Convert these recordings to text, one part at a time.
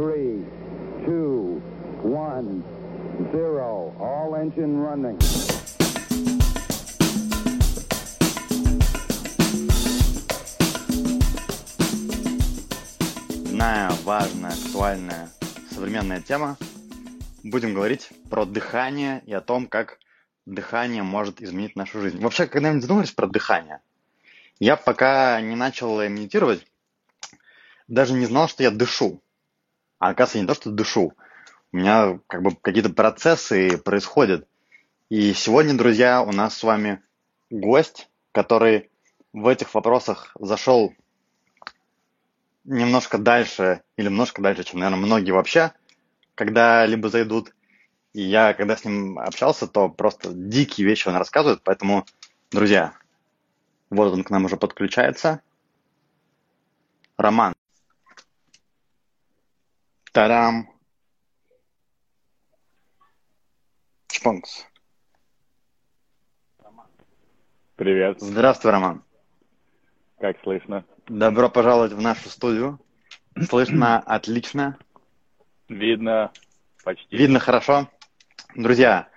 three, two, one, zero. All engine running. Знаю, важная, актуальная, современная тема. Будем говорить про дыхание и о том, как дыхание может изменить нашу жизнь. Вообще, когда-нибудь задумывались про дыхание? Я пока не начал медитировать, даже не знал, что я дышу. А оказывается, не то, что дышу. У меня как бы какие-то процессы происходят. И сегодня, друзья, у нас с вами гость, который в этих вопросах зашел немножко дальше, или немножко дальше, чем, наверное, многие вообще когда-либо зайдут. И я, когда с ним общался, то просто дикие вещи он рассказывает. Поэтому, друзья, вот он к нам уже подключается. Роман. Тарам. Чпонкс. Привет, Здравствуй, Роман. как слышно? Добро пожаловать в нашу студию. Слышно отлично. Видно почти. Видно хорошо. Друзья,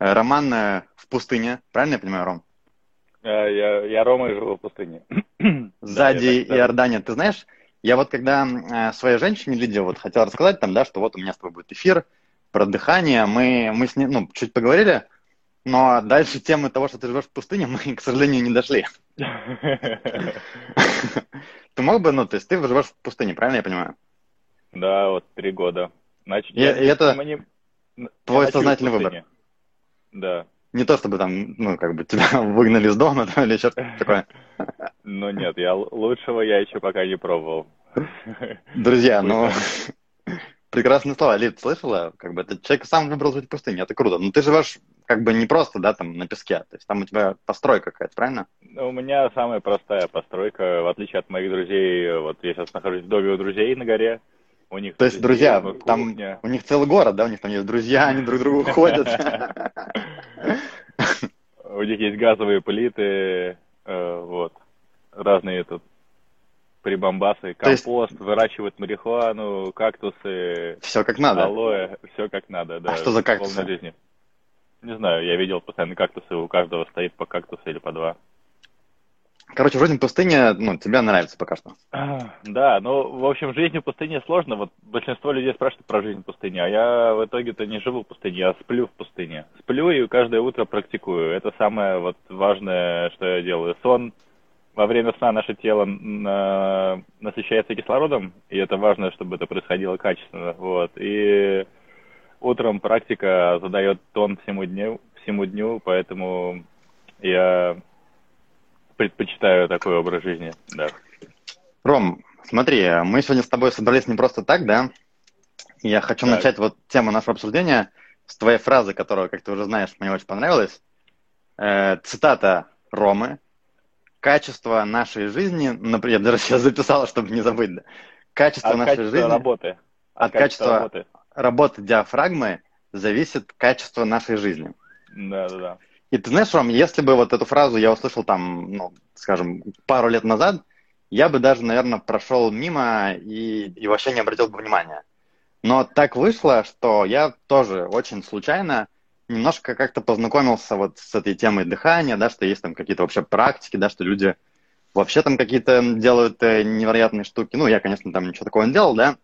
э, Роман э, в пустыне. Правильно я понимаю, Ром? Э, Я, я Рома и живу в пустыне. Сзади скажу. Иордания. Ты знаешь, я вот когда э, своей женщине Лидии вот хотел рассказать там, да, что вот у меня с тобой будет эфир про дыхание, мы, мы с ней, ну, чуть поговорили, но дальше темы того, что ты живешь в пустыне, мы, к сожалению, не дошли. Ты мог бы, ну, то есть ты живешь в пустыне, правильно я понимаю? Да, вот три года. Значит, и это я твой сознательный выбор. Да. Не то, чтобы там, ну, как бы тебя выгнали из дома там, или что-то такое. Но нет, я лучшего я еще пока не пробовал. Друзья, ну, прекрасные слова. Лид, слышала? Как бы этот человек сам выбрал жить в пустыне, это круто. Но ты живешь как бы не просто, да, там, на песке. То есть там у тебя постройка какая-то, правильно? Ну, У меня самая простая постройка, в отличие от моих друзей. Вот я сейчас нахожусь в доме у друзей на горе. У них То есть, друзья, там у них целый город, да, у них там есть друзья, они друг к другу ходят. У них есть газовые плиты, э, вот, разные тут прибамбасы, есть- компост, выращивают марихуану, кактусы, Все как надо. алоэ, все как надо, да. А что за кактусы? жизни. Не знаю, я видел постоянно кактусы, у каждого стоит по кактусу или по два. Короче, жизнь в пустыне, ну, тебе нравится пока что. Да, ну, в общем, жизнь в пустыне сложно. Вот большинство людей спрашивают про жизнь в пустыне, а я в итоге-то не живу в пустыне, я сплю в пустыне. Сплю и каждое утро практикую. Это самое вот важное, что я делаю. Сон. Во время сна наше тело на- насыщается кислородом, и это важно, чтобы это происходило качественно. Вот. И утром практика задает тон всему дню, всему дню, поэтому я предпочитаю такой образ жизни. Да. Ром, смотри, мы сегодня с тобой собрались не просто так, да? Я хочу Так. начать вот тему нашего обсуждения с твоей фразы, которая, как ты уже знаешь, мне очень понравилась. Э, цитата Ромы. Качество нашей жизни, например, я даже сейчас записала, чтобы не забыть, да. Качество От нашей качества жизни, работы. от качества- работы. работы диафрагмы зависит качество нашей жизни. Да, да, да. И ты знаешь, Ром, если бы вот эту фразу я услышал там, ну, скажем, пару лет назад, я бы даже, наверное, прошел мимо и, и вообще не обратил бы внимания. Но так вышло, что я тоже очень случайно немножко как-то познакомился вот с этой темой дыхания, да, что есть там какие-то вообще практики, да, что люди вообще там какие-то делают э, невероятные штуки. Ну, я, конечно, там ничего такого не делал, да.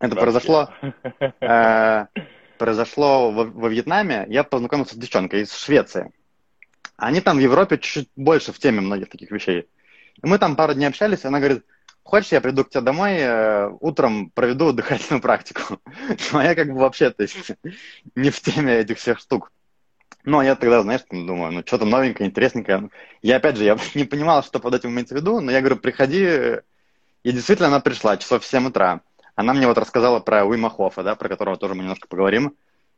Это Вообще. произошло э, произошло во, во Вьетнаме, я познакомился с девчонкой из Швеции. Они там в Европе чуть-чуть больше в теме многих таких вещей. И мы там пару дней общались, она говорит, хочешь, я приду к тебе домой, э, утром проведу дыхательную практику. Ну, а я как бы вообще, то есть, не в теме этих всех штук. Но я тогда, знаешь, думаю, ну, что-то новенькое, интересненькое. Я, опять же, я не понимал, что под этим имеется в виду, но я говорю, приходи. И действительно она пришла часов в 7 утра. Она мне вот рассказала про Уима Хофа, да, про которого тоже мы немножко поговорим.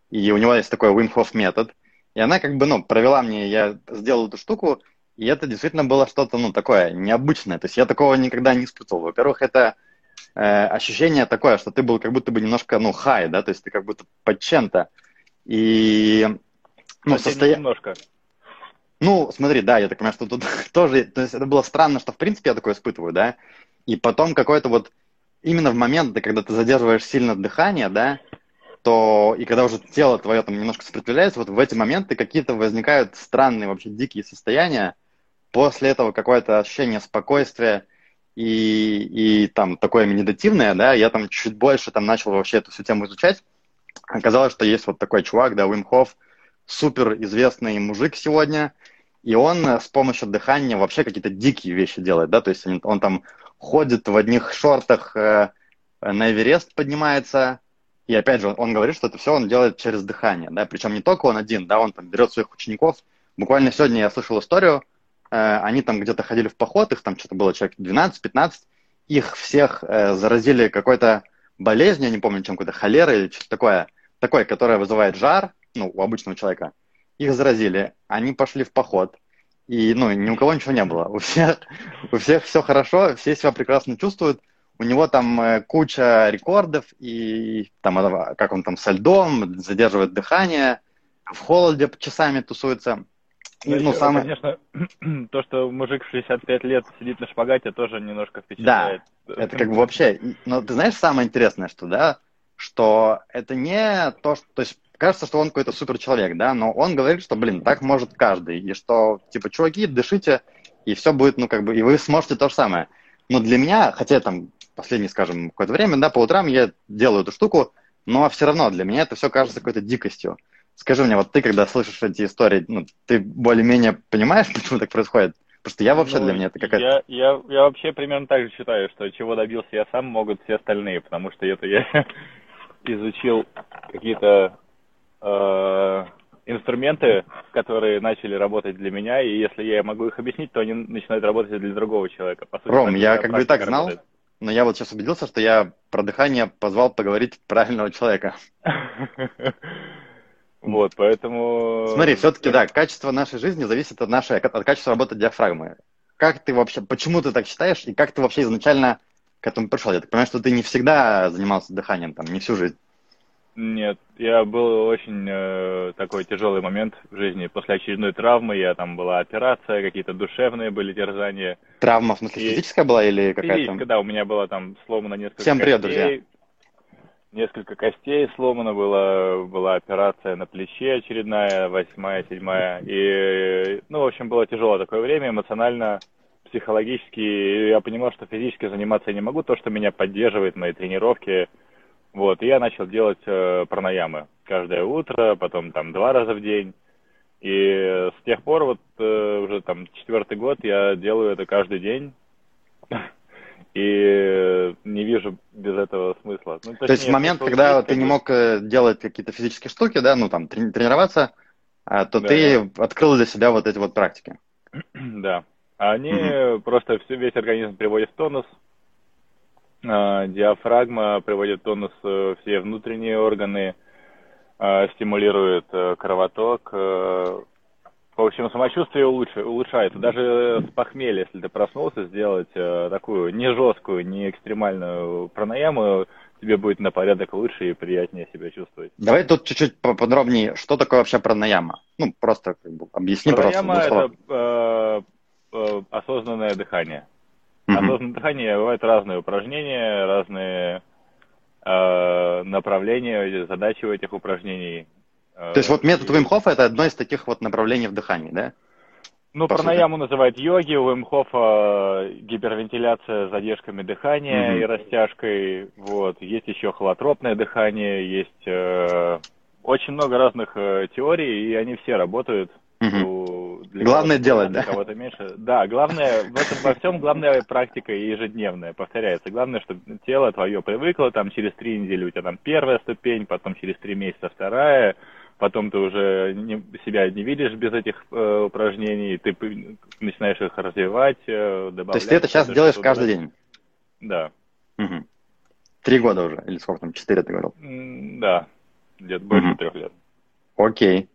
И у него есть такой Уим Хоф метод. И она как бы, ну, провела мне, я сделал эту штуку, и это действительно было что-то, ну, такое необычное. То есть я такого никогда не испытывал. Во-первых, это э, ощущение такое, что ты был как будто бы немножко, ну, хай, да, то есть ты как будто под чем-то. И, ну, Совсем состоя... немножко. Ну, смотри, да, я так понимаю, что тут тоже, то есть это было странно, что в принципе я такое испытываю, да, и потом какое-то вот именно в моменты, когда ты задерживаешь сильно дыхание, да, то и когда уже тело твое там немножко сопротивляется, вот в эти моменты какие-то возникают странные вообще дикие состояния. После этого какое-то ощущение спокойствия и, и там такое медитативное, да, я там чуть больше там начал вообще эту всю тему изучать. Оказалось, что есть вот такой чувак, да, Уим Хофф, супер известный мужик сегодня, и он с помощью дыхания вообще какие-то дикие вещи делает, да, то есть он, он там ходит в одних шортах э, на Эверест поднимается, и опять же, он говорит, что это все он делает через дыхание, да, причем не только он один, да, он там берет своих учеников. Буквально сегодня я слышал историю, э, они там где-то ходили в поход, их там что-то было человек 12-15, их всех э, заразили какой-то болезнью, я не помню, чем какой-то холера или что-то такое, такое, которое вызывает жар, ну, у обычного человека. Их заразили, они пошли в поход, и, ну, ни у кого ничего не было. У всех, у всех все хорошо, все себя прекрасно чувствуют. У него там э, куча рекордов, и там, как он там со льдом, задерживает дыхание, в холоде часами тусуется. И, ну, ну, самое... Конечно, то, что мужик в 65 лет сидит на шпагате, тоже немножко впечатляет. Да, это как бы вообще... Но ты знаешь, самое интересное, что, да, что это не то, что... То есть кажется, что он какой-то супер человек, да, но он говорит, что, блин, так может каждый, и что, типа, чуваки, дышите, и все будет, ну, как бы, и вы сможете то же самое. Но для меня, хотя там последнее, скажем, какое-то время, да, по утрам я делаю эту штуку, но все равно для меня это все кажется какой-то дикостью. Скажи мне, вот ты, когда слышишь эти истории, ну, ты более-менее понимаешь, почему так происходит? Потому что я вообще ну, для меня это какая-то... Я, я, я вообще примерно так же считаю, что чего добился я сам, могут все остальные, потому что это я изучил какие-то э, инструменты, которые начали работать для меня, и если я могу их объяснить, то они начинают работать для другого человека. По сути, Ром, я как бы и так знал, работает. Но я вот сейчас убедился, что я про дыхание позвал поговорить правильного человека. Вот, поэтому... Смотри, все-таки, да, качество нашей жизни зависит от нашей, от качества работы диафрагмы. Как ты вообще, почему ты так считаешь, и как ты вообще изначально к этому пришел? Я так понимаю, что ты не всегда занимался дыханием, там, не всю жизнь. Нет, я был очень э, такой тяжелый момент в жизни. После очередной травмы я там была операция, какие-то душевные были терзания. Травма, в смысле, и... физическая была или какая-то? Физическая, да, у меня было там сломано несколько Всем привет, костей. друзья. Несколько костей сломано было, была операция на плече очередная, восьмая, седьмая. И, ну, в общем, было тяжелое такое время, эмоционально, психологически. Я понимал, что физически заниматься я не могу. То, что меня поддерживает, мои тренировки – вот, и я начал делать э, пранаямы каждое утро, потом там два раза в день. И с тех пор, вот э, уже там четвертый год, я делаю это каждый день. И не вижу без этого смысла. Ну, точнее, То есть в момент, когда ты не мог э, делать какие-то физические штуки, да, ну там трени- тренироваться, а, то да, ты открыл для себя вот эти вот практики. Да. Они угу. просто все, весь организм приводит в тонус, а, диафрагма приводит в тонус э, все внутренние органы, а, стимулирует э, кровоток. Э, в общем, самочувствие улучшает, улучшается. Даже с похмелья, если ты проснулся, сделать такую не жесткую, не экстремальную пранаяму, тебе будет на порядок лучше и приятнее себя чувствовать. Давай тут чуть-чуть поподробнее, что такое вообще пранаяма? Ну, просто как бы, объясни, пранаяма пожалуйста. Пранаяма – это э, осознанное дыхание. Mm-hmm. Осознанное дыхание бывают разные упражнения, разные э, направления, задачи у этих упражнений. То есть вот метод Вимхофа это одно из таких вот направлений в дыхании, да? Ну, По пранаяму сути. называют йоги, у Вимхофа гипервентиляция с задержками дыхания mm-hmm. и растяжкой. Вот. Есть еще холотропное дыхание, есть э, очень много разных э, теорий, и они все работают. Угу. Для главное делать, да? Кого-то меньше. Да, главное, в этом во всем главная практика ежедневная повторяется. Главное, чтобы тело твое привыкло, там через три недели у тебя там первая ступень, потом через три месяца вторая, потом ты уже не, себя не видишь без этих э, упражнений, ты начинаешь их развивать, э, добавлять. То есть ты это сейчас делаешь каждый день? Да. Угу. Три года уже, или сколько там, четыре ты говорил? Да, где-то больше угу. трех лет. Окей.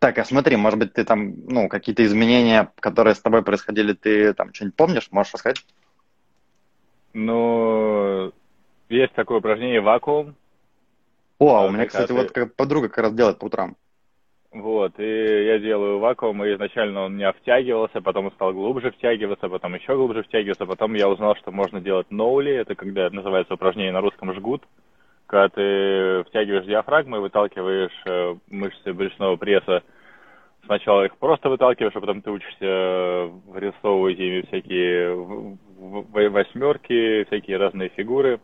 Так, а смотри, может быть, ты там, ну, какие-то изменения, которые с тобой происходили, ты там что-нибудь помнишь? Можешь рассказать? Ну, есть такое упражнение вакуум. О, а у меня, кстати, ты... вот как подруга как раз делает по утрам. Вот, и я делаю вакуум, и изначально он у меня втягивался, потом стал глубже втягиваться, потом еще глубже втягиваться, потом я узнал, что можно делать ноули, это когда называется упражнение на русском жгут, когда ты втягиваешь диафрагму и выталкиваешь э, мышцы брюшного пресса, сначала их просто выталкиваешь, а потом ты учишься вырисовывать ими всякие восьмерки, всякие разные фигуры.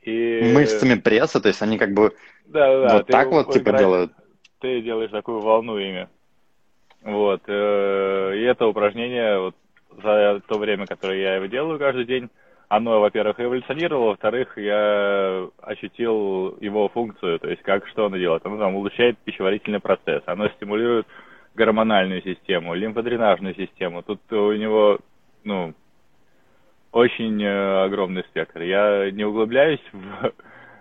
И... Мышцами пресса, то есть они как бы да, да, вот так вот типа делают? Ты делаешь такую волну ими. Вот. Э, и это упражнение вот, за то время, которое я его делаю каждый день, оно, во-первых, эволюционировало, во-вторых, я ощутил его функцию, то есть как что оно делает. Оно там улучшает пищеварительный процесс, оно стимулирует гормональную систему, лимфодренажную систему. Тут у него, ну, очень э, огромный спектр. Я не углубляюсь в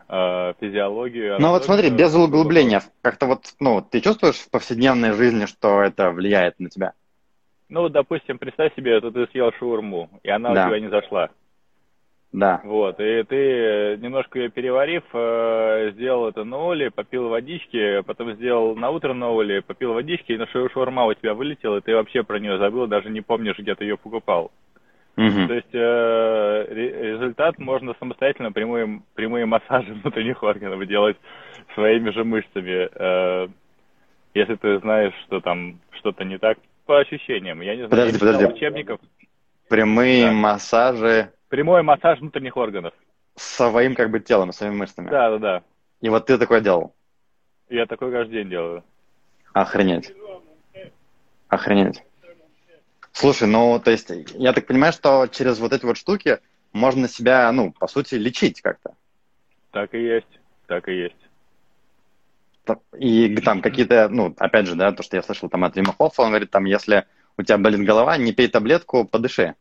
э, физиологию. Ну вот смотри, без углубления, как-то вот, ну, ты чувствуешь в повседневной жизни, что это влияет на тебя? Ну, допустим, представь себе, что ты съел шаурму, и она да. у тебя не зашла. Да. Вот, и ты, немножко ее переварив, э, сделал это на оле, попил водички, потом сделал на утро на оле, попил водички, и на шаурма у тебя вылетела, и ты вообще про нее забыл, даже не помнишь, где ты ее покупал. Угу. То есть э, результат можно самостоятельно прямые, прямые массажи внутренних органов делать своими же мышцами. Э, если ты знаешь, что там что-то не так, по ощущениям. Я не знаю, подожди, подожди. учебников. Прямые да. массажи Прямой массаж внутренних органов. Своим как бы телом, своими мышцами. Да, да, да. И вот ты такое делал? Я такой каждый день делаю. Охренеть. Охренеть. Слушай, ну, то есть, я так понимаю, что через вот эти вот штуки можно себя, ну, по сути, лечить как-то. Так и есть, так и есть. И там какие-то, ну, опять же, да, то, что я слышал там от Рима Хоффа, он говорит, там, если у тебя болит голова, не пей таблетку, подыши.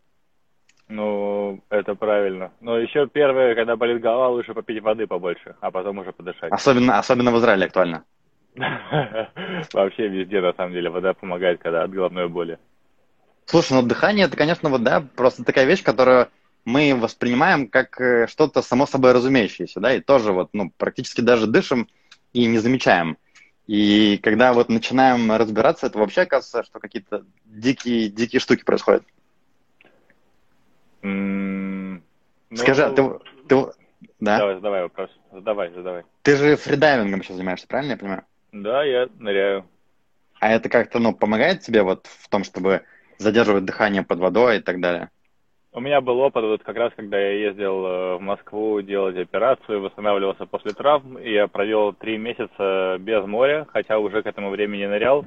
Ну, это правильно. Но еще первое, когда болит голова, лучше попить воды побольше, а потом уже подышать. Особенно, особенно в Израиле актуально. Вообще везде, на самом деле, вода помогает, когда от головной боли. Слушай, ну дыхание, это, конечно, вот, да, просто такая вещь, которую мы воспринимаем как э, что-то само собой разумеющееся, да, и тоже вот, ну, практически даже дышим и не замечаем. И когда вот начинаем разбираться, это вообще оказывается, что какие-то дикие, дикие штуки происходят. Mm, Скажи, а ты, ты... Да? Давай, задавай вопрос. Задавай, задавай. Ты же фридайвингом сейчас занимаешься, правильно я понимаю? Да, я ныряю. А это как-то, ну, помогает тебе вот в том, чтобы задерживать дыхание под водой и так далее? У меня был опыт, вот как раз когда я ездил э, в Москву делать операцию, восстанавливался после травм, и я провел три месяца без моря, хотя уже к этому времени нырял,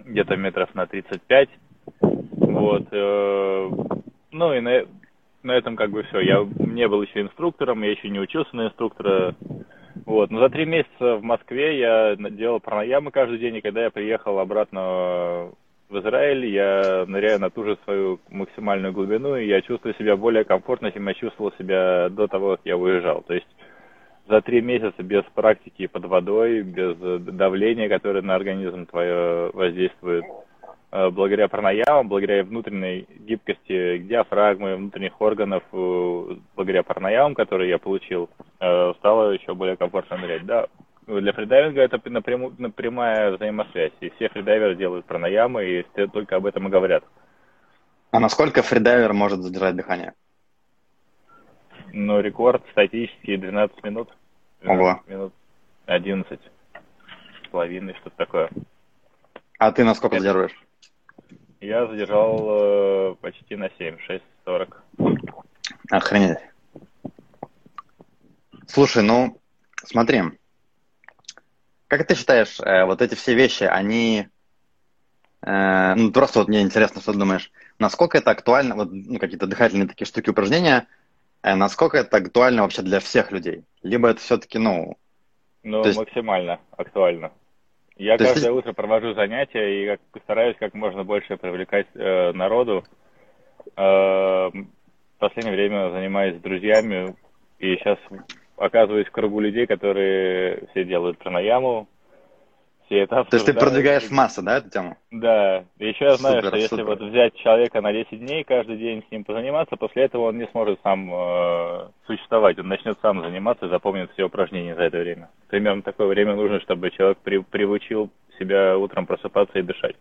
где-то метров на 35. Вот. Ну и на, на этом как бы все. Я не был еще инструктором, я еще не учился на инструктора. Вот. Но за три месяца в Москве я делал пранаямы каждый день, и когда я приехал обратно в Израиль, я ныряю на ту же свою максимальную глубину, и я чувствую себя более комфортно, чем я чувствовал себя до того, как я уезжал. То есть за три месяца без практики под водой, без давления, которое на организм твое воздействует, благодаря пранаямам, благодаря внутренней гибкости диафрагмы, внутренних органов, э, благодаря пранаямам, которые я получил, э, стало еще более комфортно нырять. Да, для фридайвинга это напрямую, напрямая взаимосвязь. И все фридайверы делают пранаямы, и только об этом и говорят. А насколько фридайвер может задержать дыхание? Ну, рекорд статический 12 минут. 12 Ого. минут 11 с половиной, что-то такое. А ты на сколько это... задерживаешь? Я задержал э, почти на 7, 6.40. Охренеть. Слушай, ну, смотри, как ты считаешь, э, вот эти все вещи, они... Э, ну, просто вот мне интересно, что ты думаешь, насколько это актуально, вот ну, какие-то дыхательные такие штуки, упражнения, э, насколько это актуально вообще для всех людей? Либо это все-таки, ну... Ну, есть... максимально актуально. Я То каждое есть... утро провожу занятия и как, постараюсь как можно больше привлекать э, народу. Э, в последнее время занимаюсь с друзьями, и сейчас оказываюсь в кругу людей, которые все делают пранаяму, все это То есть ты обсуждают. продвигаешь в массы, да, эту тему? Да, еще я знаю, Супер, что если супер. вот взять человека на 10 дней, каждый день с ним позаниматься, после этого он не сможет сам э, существовать, он начнет сам заниматься и запомнит все упражнения за это время. Примерно такое время нужно, чтобы человек при- приучил себя утром просыпаться и дышать.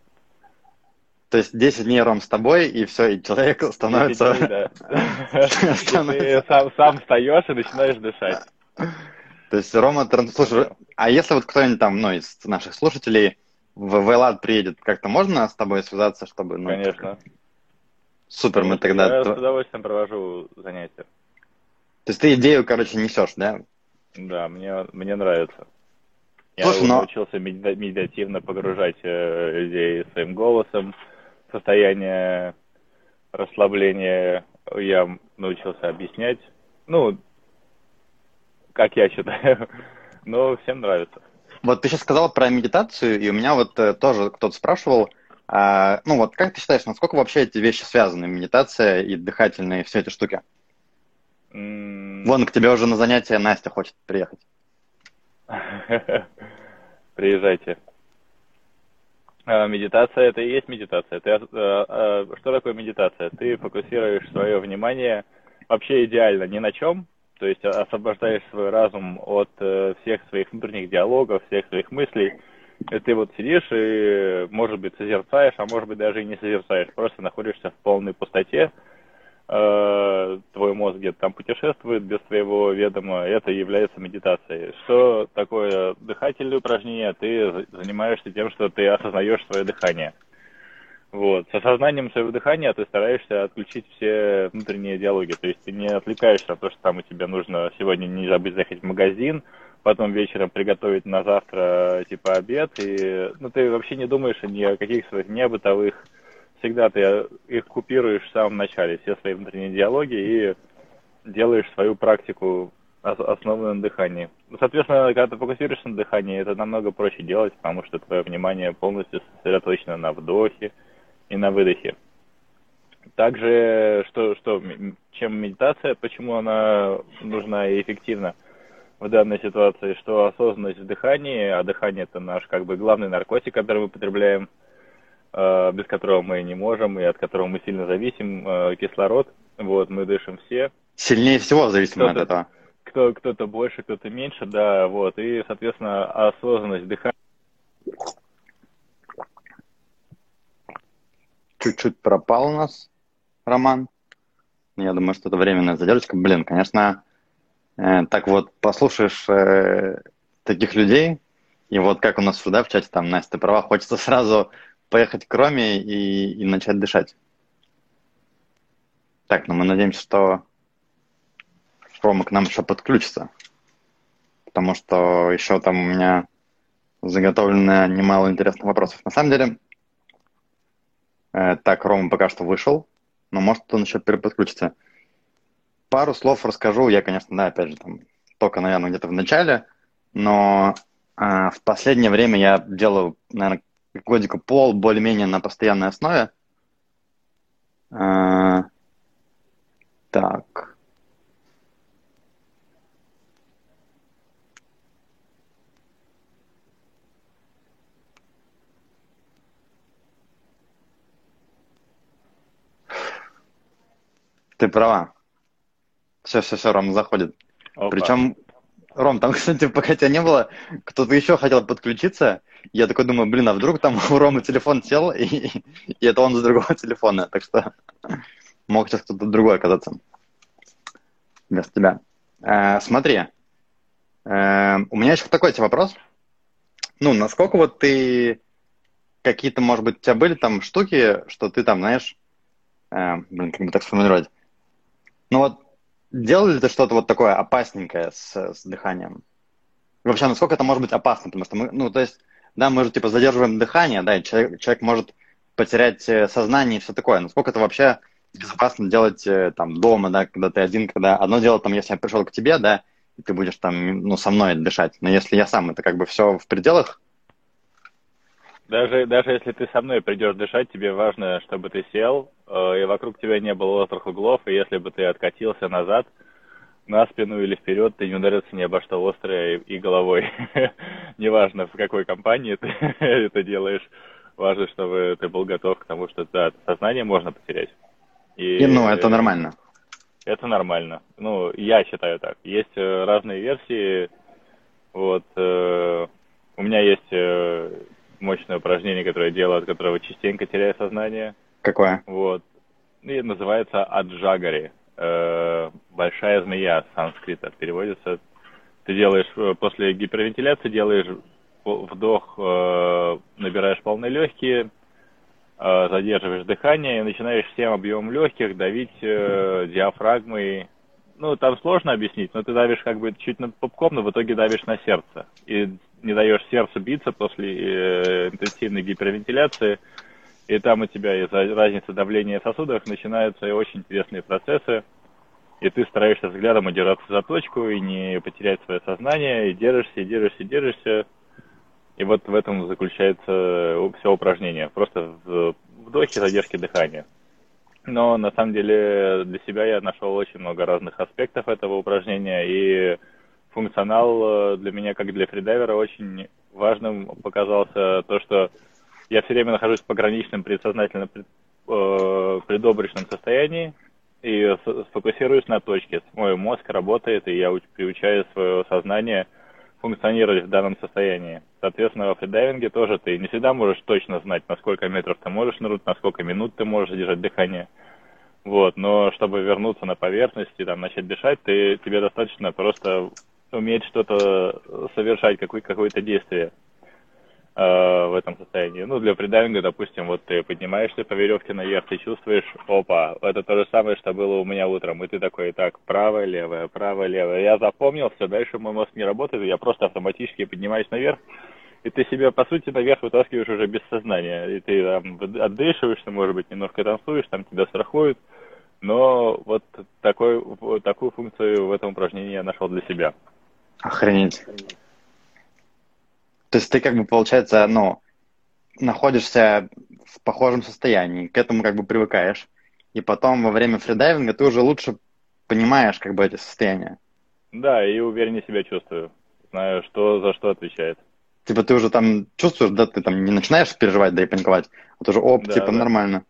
То есть 10 дней, Ром, с тобой, и все, и человек становится... 10 дней, да. И ты сам, сам встаешь и начинаешь дышать. То есть Рома, слушай, а если вот кто-нибудь там, ну, из наших слушателей в Вайлад приедет, как-то можно с тобой связаться, чтобы... Ну, Конечно. Супер, мы тогда... Я с То удовольствием провожу занятия. есть ты идею, короче, несешь, да? Да, мне, мне нравится. Я Слушай, но- научился медита- медитативно погружать э, людей своим голосом состояние расслабления. Я научился объяснять. Ну, как я считаю. Но всем нравится. Вот ты сейчас сказал про медитацию, и у меня вот э, тоже кто-то спрашивал, а, ну вот как ты считаешь, насколько вообще эти вещи связаны, медитация и дыхательные, все эти штуки? Вон, к тебе уже на занятие Настя хочет приехать. Приезжайте. А, Медитация это и есть медитация. Ты, э, э, что такое медитация? Ты фокусируешь свое внимание вообще идеально ни на чем, то есть освобождаешь свой разум от э, всех своих внутренних диалогов, всех своих мыслей. И ты вот сидишь и, может быть, созерцаешь, а может быть, даже и не созерцаешь. Просто находишься в полной пустоте, э, твой мозг где-то там путешествует без твоего ведома, это является медитацией. Что такое дыхательные упражнения? Ты за- занимаешься тем, что ты осознаешь свое дыхание. Вот. С осознанием своего дыхания ты стараешься отключить все внутренние диалоги. То есть ты не отвлекаешься на то, что там у тебя нужно сегодня не забыть заехать в магазин, потом вечером приготовить на завтра типа обед. И ну, ты вообще не думаешь ни о каких своих не бытовых всегда ты их купируешь в самом начале, все свои внутренние диалоги, и делаешь свою практику, ос- основанную на дыхании. Ну, Соответственно, когда ты фокусируешься на дыхании, это намного проще делать, потому что твое внимание полностью сосредоточено на вдохе и на выдохе. Также, что, что, чем медитация, почему она нужна и эффективна в данной ситуации, что осознанность в дыхании, а дыхание это наш как бы главный наркотик, который мы потребляем, э, без которого мы не можем и от которого мы сильно зависим, э, кислород. Вот, мы дышим все. Сильнее всего зависимо от этого. Кто, кто-то больше, кто-то меньше, да, вот. И, соответственно, осознанность дыхания. Чуть-чуть пропал у нас Роман. Я думаю, что это временная задержка. Блин, конечно, э, так вот послушаешь э, таких людей, и вот как у нас сюда в чате, там, Настя, ты права, хочется сразу поехать к Роме и, и начать дышать. Так, ну мы надеемся, что Рома к нам еще подключится, потому что еще там у меня заготовлено немало интересных вопросов. На самом деле, так, Рома пока что вышел, но может он еще переподключится. Пару слов расскажу. Я, конечно, да, опять же, там, только, наверное, где-то в начале, но э, в последнее время я делаю, наверное, годика пол более-менее на постоянной основе. Э, так. Ты права. Все, все, все, Ром заходит. Опа. Причем, Ром, там, кстати, пока тебя не было, кто-то еще хотел подключиться. Я такой думаю, блин, а вдруг там у Ромы телефон сел, и, и это он с другого телефона. Так что мог сейчас кто-то другой оказаться вместо тебя. Э, смотри, э, у меня еще такой тебе вопрос. Ну, насколько вот ты какие-то, может быть, у тебя были там штуки, что ты там, знаешь, э, блин, как бы так сформулировать. Ну вот, делал ли ты что-то вот такое опасненькое с, с дыханием? Вообще, насколько это может быть опасно? Потому что мы, ну, то есть, да, мы же, типа, задерживаем дыхание, да, и человек, человек может потерять э, сознание и все такое. Насколько это вообще безопасно делать э, там дома, да, когда ты один, когда одно дело, там, если я пришел к тебе, да, и ты будешь там, ну, со мной дышать. Но если я сам, это как бы все в пределах, Даже, даже если ты со мной придешь дышать, тебе важно, чтобы ты сел, э, и вокруг тебя не было острых углов, и если бы ты откатился назад, на спину или вперед, ты не ударился ни обо что острое и головой. Неважно, в какой компании ты это делаешь, важно, чтобы ты был готов к тому, что да, сознание можно потерять. И, и ну, это нормально. Это нормально. Ну, я считаю так. Есть э, разные версии. Вот. Э, у меня есть э, мощное упражнение, которое я делаю, от которого частенько теряю сознание. Какое? Вот. И называется аджагари. Э, большая змея с санскрита переводится. Ты делаешь э, после гипервентиляции делаешь вдох, э, набираешь полные легкие, задерживаешь дыхание и начинаешь всем объемом легких давить диафрагмой. Ну, там сложно объяснить, но ты давишь как бы чуть над пупком, но в итоге давишь на сердце. И не даешь сердцу биться после интенсивной гипервентиляции – и там у тебя из-за разницы давления в сосудах начинаются очень интересные процессы, и ты стараешься взглядом удержаться за точку и не потерять свое сознание, и держишься, и держишься, и держишься. И вот в этом заключается все упражнение. Просто в вдохе, задержке дыхания. Но на самом деле для себя я нашел очень много разных аспектов этого упражнения, и функционал э, для меня, как для фридайвера, очень важным показался то, что я все время нахожусь в пограничном предсознательном пред, э, предобрачном состоянии и сфокусируюсь на точке. Мой мозг работает, и я приучаю свое сознание функционировать в данном состоянии. Соответственно, во фридайвинге тоже ты не всегда можешь точно знать, на сколько метров ты можешь нырнуть, на сколько минут ты можешь задержать дыхание. Вот, но чтобы вернуться на поверхность и там начать дышать, ты, тебе достаточно просто уметь что-то совершать, какое- какое-то действие. Э, в этом состоянии. Ну, для фридайвинга, допустим, вот ты поднимаешься по веревке наверх, ты чувствуешь, опа, это то же самое, что было у меня утром. И ты такой, так, правая, левая, правая, левая. Я запомнил, все, дальше мой мозг не работает, я просто автоматически поднимаюсь наверх, и ты себя, по сути, наверх вытаскиваешь уже без сознания. И ты там отдышиваешься, может быть, немножко танцуешь, там тебя страхуют. Но вот такой, такую функцию в этом упражнении я нашел для себя. Охренеть. То есть ты как бы, получается, ну, находишься в похожем состоянии, к этому как бы привыкаешь. И потом во время фридайвинга ты уже лучше понимаешь как бы эти состояния. Да, и увереннее себя чувствую. Знаю, что за что отвечает. Типа ты уже там чувствуешь, да, ты там не начинаешь переживать, да и паниковать. Вот уже, оп, да, типа да. нормально.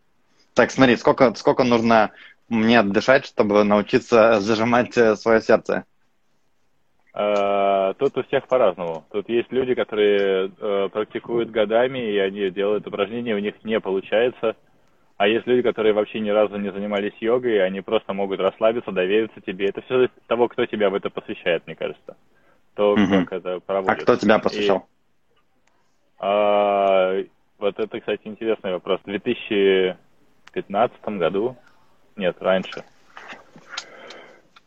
Так, смотри, сколько, сколько нужно мне дышать, чтобы научиться зажимать э, свое сердце? Э, тут у всех по-разному. Тут есть люди, которые э, практикуют годами, и они делают упражнения, у них не получается. А есть люди, которые вообще ни разу не занимались йогой, и они просто могут расслабиться, довериться тебе. Это все от того, кто тебя в это посвящает, мне кажется. То, угу. как это проводит. А кто тебя посвящал? И, а, вот это, кстати, интересный вопрос. В 2015 году, нет, раньше,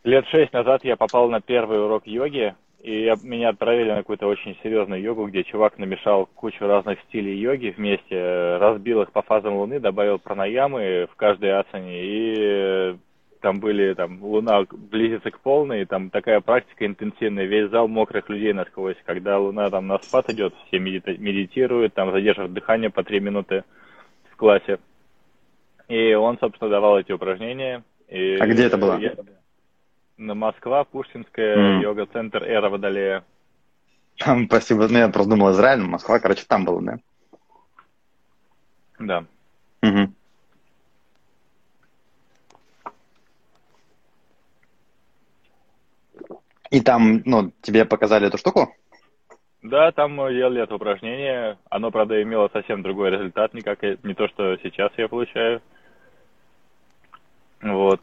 Лет шесть назад я попал на первый урок йоги, и меня отправили на какую-то очень серьезную йогу, где чувак намешал кучу разных стилей йоги вместе, разбил их по фазам Луны, добавил пранаямы в каждой асане, и там были, там, Луна близится к полной, и там такая практика интенсивная, весь зал мокрых людей насквозь, когда Луна там на спад идет, все медитируют, там задерживают дыхание по три минуты в классе. И он, собственно, давал эти упражнения. И а где это было? Я... Москва, Пушкинская, mm. йога-центр Эра Водолея. Спасибо. Ну, я просто думал, Израиль, но Москва, короче, там было, да? Да. Угу. И там, ну, тебе показали эту штуку? Да, там мы делали это упражнение. Оно, правда, имело совсем другой результат, не, как, не то, что сейчас я получаю. Вот.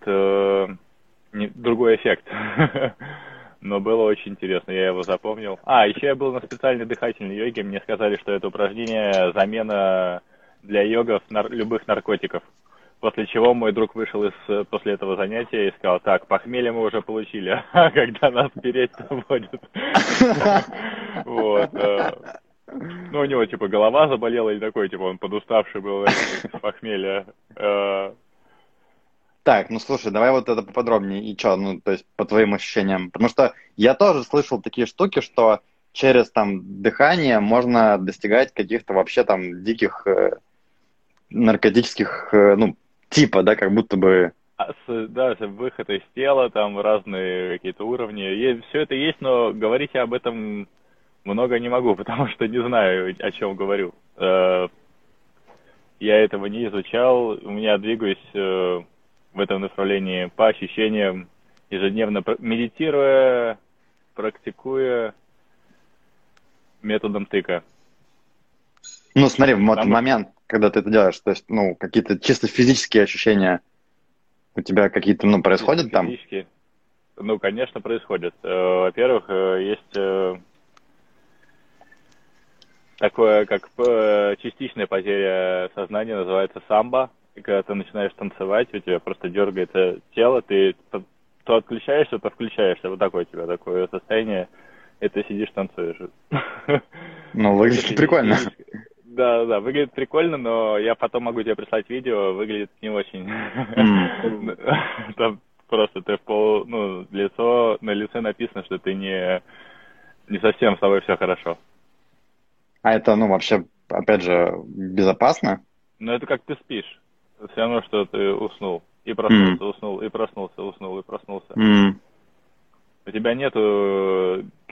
Э, не, другой эффект. Но было очень интересно, я его запомнил. А, еще я был на специальной дыхательной йоге, мне сказали, что это упражнение замена для йогов нар- любых наркотиков. После чего мой друг вышел из, после этого занятия и сказал, так, похмелье мы уже получили, а когда нас переть-то будет. Вот. Э, ну, у него, типа, голова заболела или такой, типа, он подуставший был похмелья. Так, ну слушай, давай вот это поподробнее. И что, ну, то есть по твоим ощущениям? Потому что я тоже слышал такие штуки, что через там дыхание можно достигать каких-то вообще там диких э, наркотических, э, ну, типа, да, как будто бы А, да, выход из тела, там разные какие-то уровни. Есть, все это есть, но говорить я об этом много не могу, потому что не знаю, о чем говорю. Э, я этого не изучал, у меня двигаюсь э, в этом направлении по ощущениям, ежедневно медитируя, практикуя методом тыка. Ну, смотри, в Там... момент, когда ты это делаешь, то есть, ну, какие-то чисто физические ощущения у тебя какие-то, ну, происходят там? Ну, конечно, происходят. Э, во-первых, есть такое, как э, частичная потеря сознания, называется самбо. И когда ты начинаешь танцевать, у тебя просто дергается тело, ты то отключаешься, то включаешься. Вот такое у тебя такое состояние, и ты сидишь, танцуешь. Ну, выглядит прикольно. Да, да, выглядит прикольно, но я потом могу тебе прислать видео, выглядит не очень. Там просто ты в пол, ну, лицо, на лице написано, что ты не, не совсем с тобой все хорошо. А это, ну, вообще, опять же, безопасно? Ну, это как ты спишь. Все равно, что ты уснул. И проснулся, mm. уснул, и проснулся, уснул, и проснулся. Mm. У тебя нет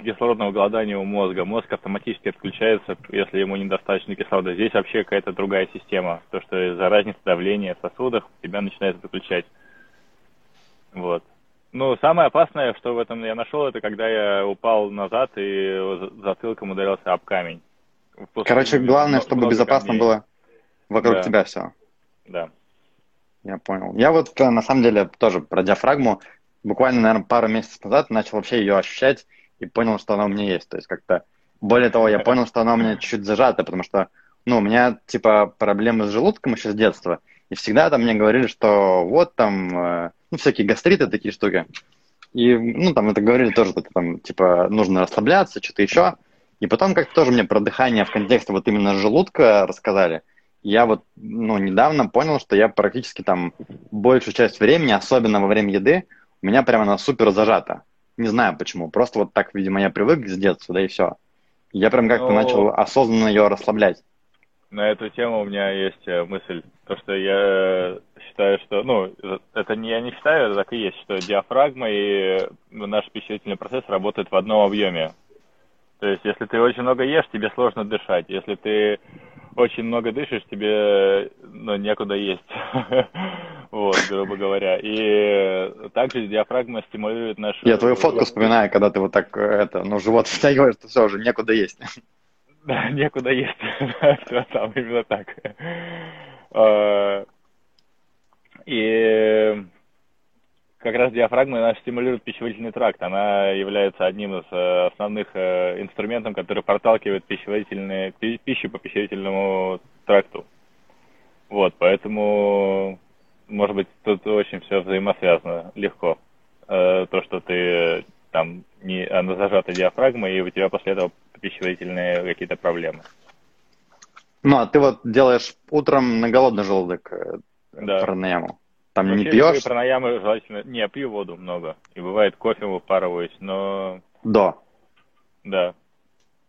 кислородного голодания у мозга. Мозг автоматически отключается, если ему недостаточно кислорода. Здесь вообще какая-то другая система. То, что из-за разницы давления в сосудах тебя начинает выключать. Вот. Ну, самое опасное, что в этом я нашел, это когда я упал назад и затылком ударился об камень. Короче, главное, чтобы безопасно камней. было вокруг да. тебя все. Да. Я понял. Я вот, э, на самом деле, тоже про диафрагму буквально, наверное, пару месяцев назад начал вообще ее ощущать и понял, что она у меня есть. То есть как-то... Более того, я понял, что она у меня чуть-чуть зажата, потому что, ну, у меня, типа, проблемы с желудком еще с детства. И всегда там мне говорили, что вот там, э, ну, всякие гастриты, такие штуки. И, ну, там это говорили тоже, что там, типа, нужно расслабляться, что-то еще. И потом как-то тоже мне про дыхание в контексте вот именно желудка рассказали. Я вот, ну, недавно понял, что я практически там большую часть времени, особенно во время еды, у меня прямо она супер зажата. Не знаю почему, просто вот так, видимо, я привык с детства, да и все. Я прям как-то ну, начал осознанно ее расслаблять. На эту тему у меня есть э, мысль, то что я считаю, что, ну, это не я не считаю, это так и есть, что диафрагма и наш пищеварительный процесс работают в одном объеме. То есть, если ты очень много ешь, тебе сложно дышать. Если ты очень много дышишь, тебе ну, некуда есть. вот, грубо говоря. И также диафрагма стимулирует нашу... Я твою фотку вспоминаю, когда ты вот так, это, ну, живот втягиваешь, то все уже некуда есть. Да, некуда есть. все там, именно так. А, и как раз диафрагма она стимулирует пищеварительный тракт. Она является одним из э, основных э, инструментов, который проталкивает пищеварительные, пищу по пищеварительному тракту. Вот, поэтому, может быть, тут очень все взаимосвязано легко. Э, то, что ты там не, она зажата диафрагма, и у тебя после этого пищеварительные какие-то проблемы. Ну, а ты вот делаешь утром на голодный желудок да. пранаяму? Там Вообще, не пьешь? пранаямы желательно... Не, пью воду много. И бывает кофе выпарываюсь, но... Да. Да.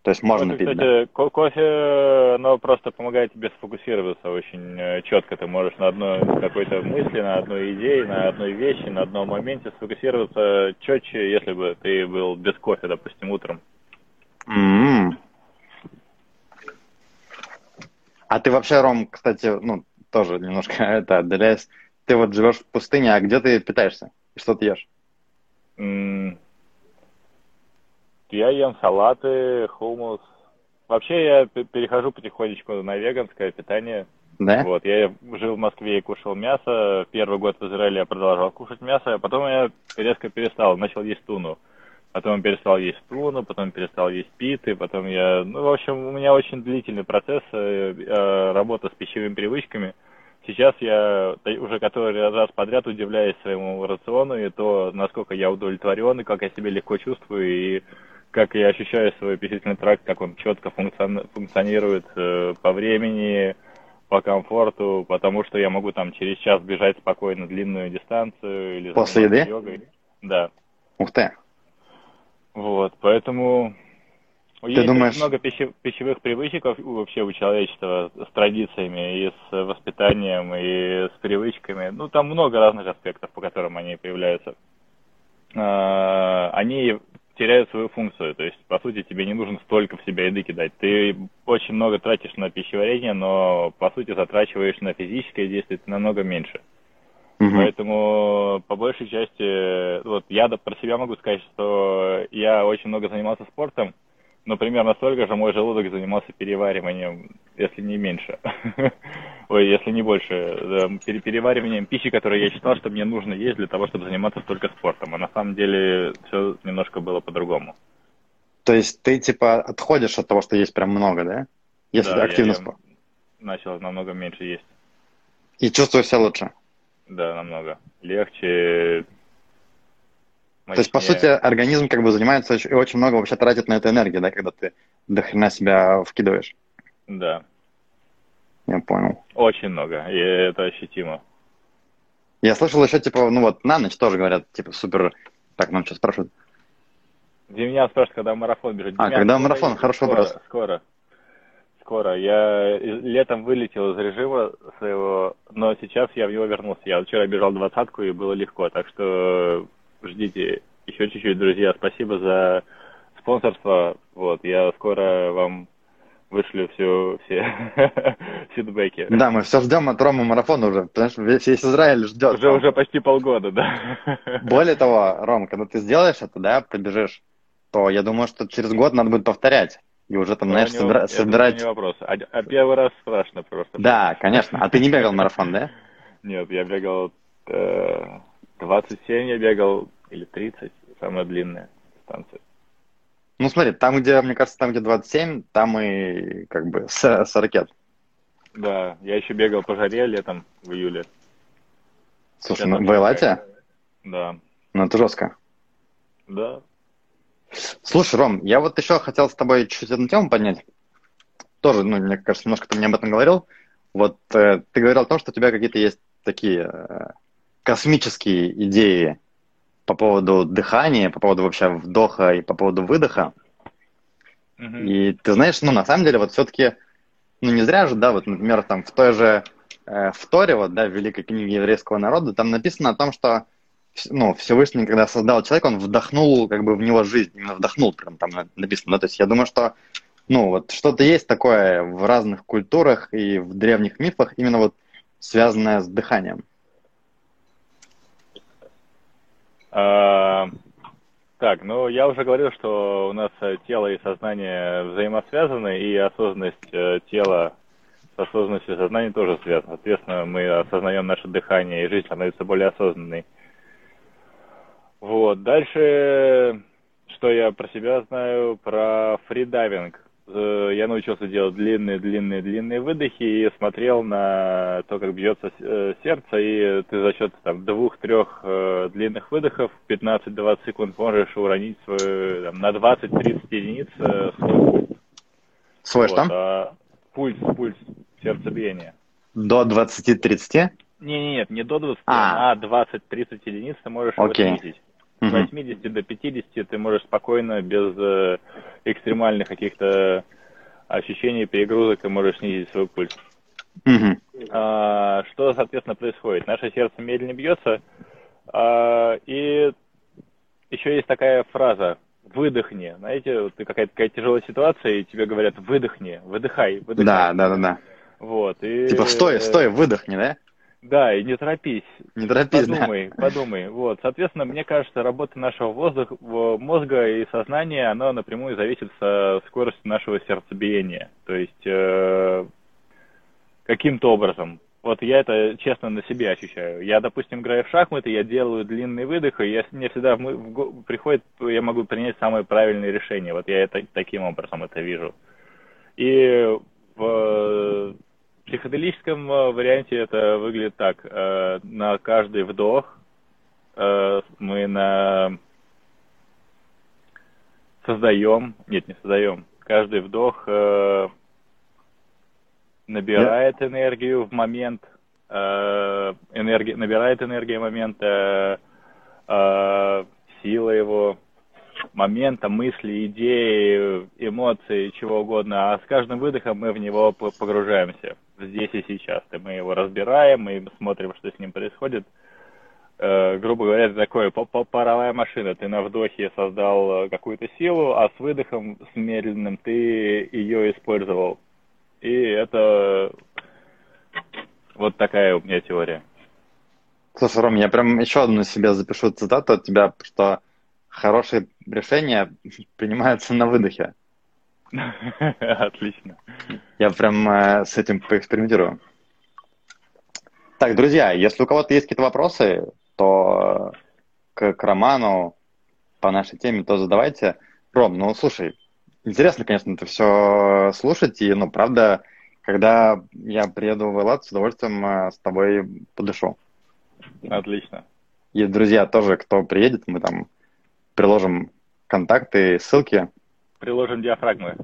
То есть можно вот, пить, кстати, да? кофе, оно просто помогает тебе сфокусироваться очень э, четко. Ты можешь на одной какой-то мысли, на одной идее, на одной вещи, на одном моменте сфокусироваться четче, если бы ты был без кофе, допустим, утром. Mm-hmm. А ты вообще, Ром, кстати, ну, тоже немножко это отдаляясь, ты вот живешь в пустыне, а где ты питаешься? И что ты ешь? Я ем салаты, хумус. Вообще я перехожу потихонечку на веганское питание. Да? Вот, я жил в Москве и кушал мясо. Первый год в Израиле я продолжал кушать мясо, а потом я резко перестал, начал есть туну. Потом перестал есть туну, потом перестал есть питы, потом я... Ну, в общем, у меня очень длительный процесс э, э, работы с пищевыми привычками – Сейчас я уже который раз подряд удивляюсь своему рациону и то, насколько я удовлетворен, и как я себя легко чувствую, и как я ощущаю свой пищеварительный тракт, как он четко функционирует э, по времени, по комфорту, потому что я могу там через час бежать спокойно длинную дистанцию или после еды. Йогой. Да. Ух ты. Вот, поэтому Ты Есть думаешь- много пищев- пищевых привычек вообще у человечества с традициями и с воспитанием, и с привычками. Ну, там много разных аспектов, по которым они появляются. А, Они теряют свою функцию. То есть, по сути, тебе не нужно столько в себя еды кидать. Ты очень много тратишь на пищеварение, но, по сути, затрачиваешь на физическое действие ты намного меньше. Мгм. Поэтому, по большей части, вот я про себя могу сказать, что я очень много занимался спортом, но примерно столько же мой желудок занимался перевариванием, если не меньше. Ой, если не больше. Перевариванием пищи, которую я считал, что мне нужно есть для того, чтобы заниматься только спортом. А на самом деле все немножко было по-другому. То есть ты типа отходишь от того, что есть прям много, да? Если Да, я- активно я спор- Начал намного меньше есть. И чувствуешь себя лучше. Да, намного. Легче. То есть, по сути, организм как бы занимается и очень много вообще тратит на это энергии, да, когда ты до хрена себя вкидываешь. Да, Я понял. очень много. И это ощутимо. Я слышал еще, типа, ну вот на ночь тоже говорят, типа, супер... Так, нам что спрашивают? Демьян спрашивает, когда марафон бежит. А, Демьян, когда скоро марафон? Хороший скоро, вопрос. Скоро. Скоро. Я летом вылетел из режима своего, но сейчас я в него вернулся. Я вчера бежал двадцатку и было легко. Так что ждите еще чуть-чуть, друзья. Спасибо за спонсорство. Вот, я скоро вам вышлю все, все фидбэки. Да, мы все ждем от Ромы марафона уже, потому что весь, весь Израиль ждет. Уже, уже почти полгода, да. Более того, Ром, когда ты сделаешь это, да, пробежишь, то я думаю, что через год надо будет повторять. И уже там, знаешь, Ну, не- собира- это собирать... Не вопрос. А, а первый раз страшно просто. Да, конечно. А ты не бегал марафон, да? Нет, я бегал э, 27 я бегал, или 30, самая длинная дистанция. Ну, смотри, там, где, мне кажется, там, где 27, там и как бы с, ракет. Да, я еще бегал по жаре летом, в июле. Слушай, ну, в Эйлате? Да, Ну, это жестко. да. Слушай, Ром, я вот еще хотел с тобой чуть-чуть одну тему поднять. Тоже, ну, мне кажется, немножко ты мне об этом говорил. Вот э, ты говорил о том, что у тебя какие-то есть такие э, космические идеи по поводу дыхания, по поводу вообще вдоха и по поводу выдоха. Мгм. И ты знаешь, ну, на самом деле, вот все-таки, ну, не зря же, да, вот, например, там в той же э, в Торе, вот, да, в Великой книге еврейского народа, там написано о том, что, ну, Всевышний, когда создал человека, он вдохнул, как бы, в него жизнь, именно вдохнул, прям там на- написано, да, то есть я думаю, что, ну, вот что-то есть такое в разных культурах и в древних мифах, именно вот связанное с дыханием. А, так, ну я уже говорил, что у нас э, тело и сознание взаимосвязаны, и осознанность э, тела с осознанностью сознания тоже связаны. Соответственно, мы осознаем наше дыхание, и жизнь становится более осознанной. Вот. Дальше, что я про себя знаю, про фридайвинг. Э, Я научился делать длинные, длинные, длинные выдохи и смотрел на то, как бьется э, сердце, и ты за счет там двух-трех э, длинных выдохов 15-20 секунд можешь уронить свою, там, на 20-30 единиц свой пульс. Свой Вот, что? а пульс, пульс, сердцебиение. До 20-30? Не, не, нет, не до 20, А. а 20-30 единиц ты можешь Окей. снизить. С Мгм. 80 до 50 ты можешь спокойно, без э, экстремальных каких-то ощущений, перегрузок, ты можешь снизить свой пульс. А, что, соответственно, происходит? Наше сердце медленно бьется, а, и еще есть такая фраза «выдохни». Знаете, вот ты какая-то такая тяжелая ситуация, и тебе говорят «выдохни», «выдыхай», «выдыхай». Да, да, да, да. Вот, и, Типа, стой, стой, выдохни, да? Да, и не торопись. Не торопись, да? Подумай, подумай. Вот, соответственно, мне кажется, работа нашего воздуха, в- мозга и сознания, она напрямую зависит со скоростью нашего сердцебиения. То есть э, каким-то образом. Вот я это честно на себе ощущаю. Я, допустим, играю в шахматы, я делаю длинный выдох, и я, мне всегда в в приходит, я могу принять самое правильное решение. Вот я это таким образом это вижу. И в психоделическом э, варианте это выглядит так. Э, На каждый вдох э, мы на создаем, нет, не создаем, каждый вдох набирает энергию в момент, э, энергия, набирает энергию в момент, э, э, сила его момента, мысли, идеи, эмоции, чего угодно, а с каждым выдохом мы в него погружаемся здесь и сейчас. И мы его разбираем, мы смотрим, что с ним происходит. Э, грубо говоря, это такое паровая машина. Ты на вдохе создал э, какую-то силу, а с выдохом, с медленным, ты ее использовал. И это вот такая у меня теория. Слушай, Ром, я прям еще одну себе запишу цитату от тебя, что хорошие решения принимаются на выдохе. Отлично. Я прям э, с этим поэкспериментирую. Так, друзья, если у кого-то есть какие-то вопросы, то к, к Роману по нашей теме то задавайте. Ром, ну слушай, интересно, конечно, это все слушать, и, ну, правда, когда я приеду в Эллад, с удовольствием э, с тобой подышу. Отлично. И, друзья, тоже, кто приедет, мы там приложим контакты, ссылки. Приложим диафрагмы.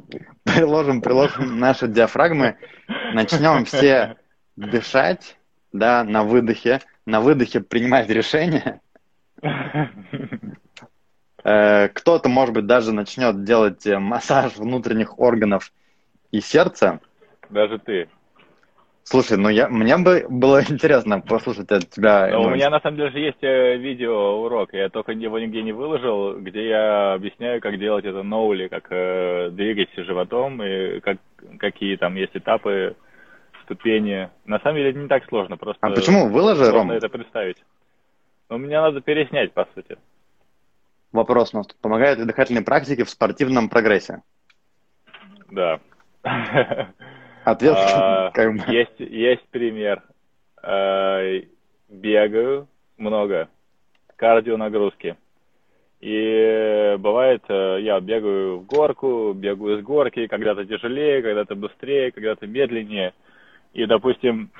Приложим, приложим наши диафрагмы. Начнем все дышать, да, на выдохе. На выдохе принимать решения. Э, кто-то, может быть, даже начнет делать массаж внутренних органов и сердца. Даже ты. Слушай, ну я, мне бы было интересно послушать от тебя. Ну, у меня на самом деле же есть э, видео урок, я только его нигде не выложил, где я объясняю, как делать это ноули, как э, двигать животом и как, какие там есть этапы, ступени. На самом деле это не так сложно, просто. А почему выложи, Ром? это представить. Но ну, мне надо переснять, по сути. Вопрос у нас. Помогают ли дыхательные практики в спортивном прогрессе? Да. Ответ а, как бы. Есть, есть пример. А, бегаю много, кардио нагрузки. И бывает, э, я бегаю в горку, бегаю с горки, когда-то тяжелее, когда-то быстрее, когда-то медленнее. И, допустим,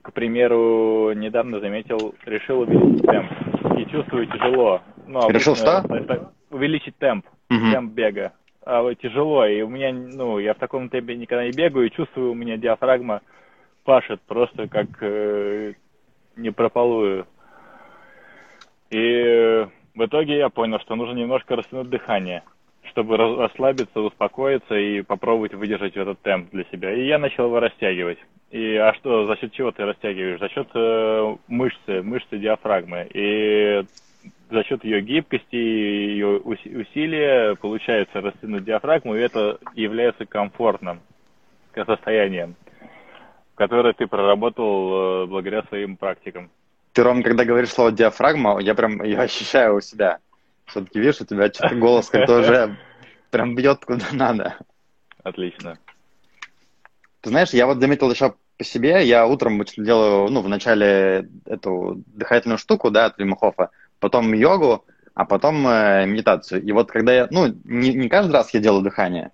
к примеру, недавно заметил, решил увеличить темп. И чувствую тяжело. Ну, решил что? увеличить темп, угу. темп бега тяжело, и у меня, ну, я в таком темпе никогда не бегаю, и чувствую, у меня диафрагма пашет просто как э, не прополую. И в итоге я понял, что нужно немножко растянуть дыхание, чтобы расслабиться, успокоиться и попробовать выдержать этот темп для себя. И я начал его растягивать. И а что, за счет чего ты растягиваешь? За счет э, мышцы, мышцы диафрагмы. И за счет ее гибкости и ее усилия получается растянуть диафрагму, и это является комфортным состоянием, которое ты проработал э, благодаря своим практикам. Ты, Ром, когда говоришь слово диафрагма, я прям ее ощущаю у себя. Все-таки, видишь, у тебя что-то голос как-то уже прям бьет куда надо. Отлично. Ты знаешь, я вот заметил еще по себе, я утром делаю, ну, в начале эту дыхательную штуку, да, от Вимхофа, потом йогу, а потом э, медитацию. И вот когда я, ну, не, не каждый раз я делаю дыхание,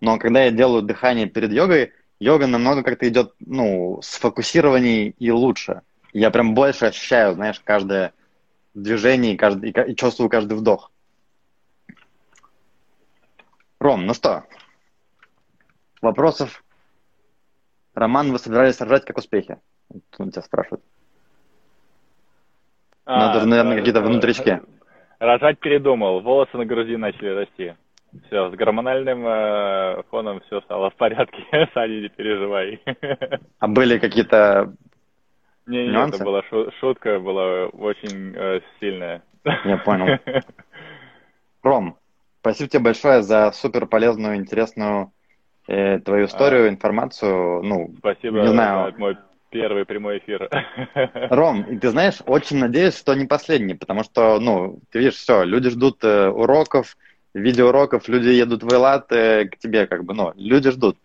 но когда я делаю дыхание перед йогой, йога намного как-то идет, ну, сфокусированнее и лучше. Я прям больше ощущаю, знаешь, каждое движение и, каждый, и, чувствую каждый вдох. Ром, ну что, вопросов? Роман, вы собирались сражать как успехи? Он тебя спрашивает. Надо же, наверное, какие-то внутрички. Рожать передумал, волосы на груди начали расти. Все, с гормональным э, фоном все стало в порядке, Саня, не переживай. А были какие-то не, не, это была шутка, была очень э, сильная. Я понял. Ром, спасибо тебе большое за супер полезную, интересную э, твою историю, а, информацию. Ну, спасибо, не знаю. Мой первый прямой эфир. Ром, и ты знаешь, очень надеюсь, что не последний, потому что, ну, ты видишь, все, люди ждут э, уроков, видеоуроков, люди едут в Элат э, к тебе, как бы, ну, люди ждут.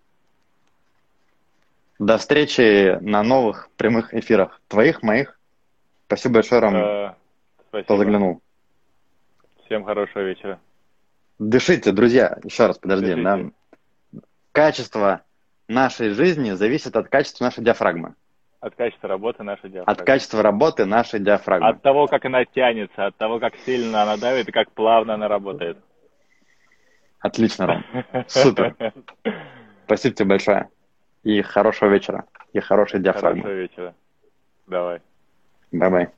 До встречи на новых прямых эфирах. Твоих, моих. Спасибо большое, Ром, а, спасибо. кто заглянул. Всем хорошего вечера. Дышите, друзья. Еще раз, подожди. Да? Качество нашей жизни зависит от качества нашей диафрагмы. От качества работы нашей диафрагмы. От качества работы нашей диафрагмы. От того, как она тянется, от того, как сильно она давит и как плавно она работает. Отлично, Ром. Супер. Спасибо тебе большое. И хорошего вечера. И хорошей диафрагмы. Хорошего вечера. Давай. Давай.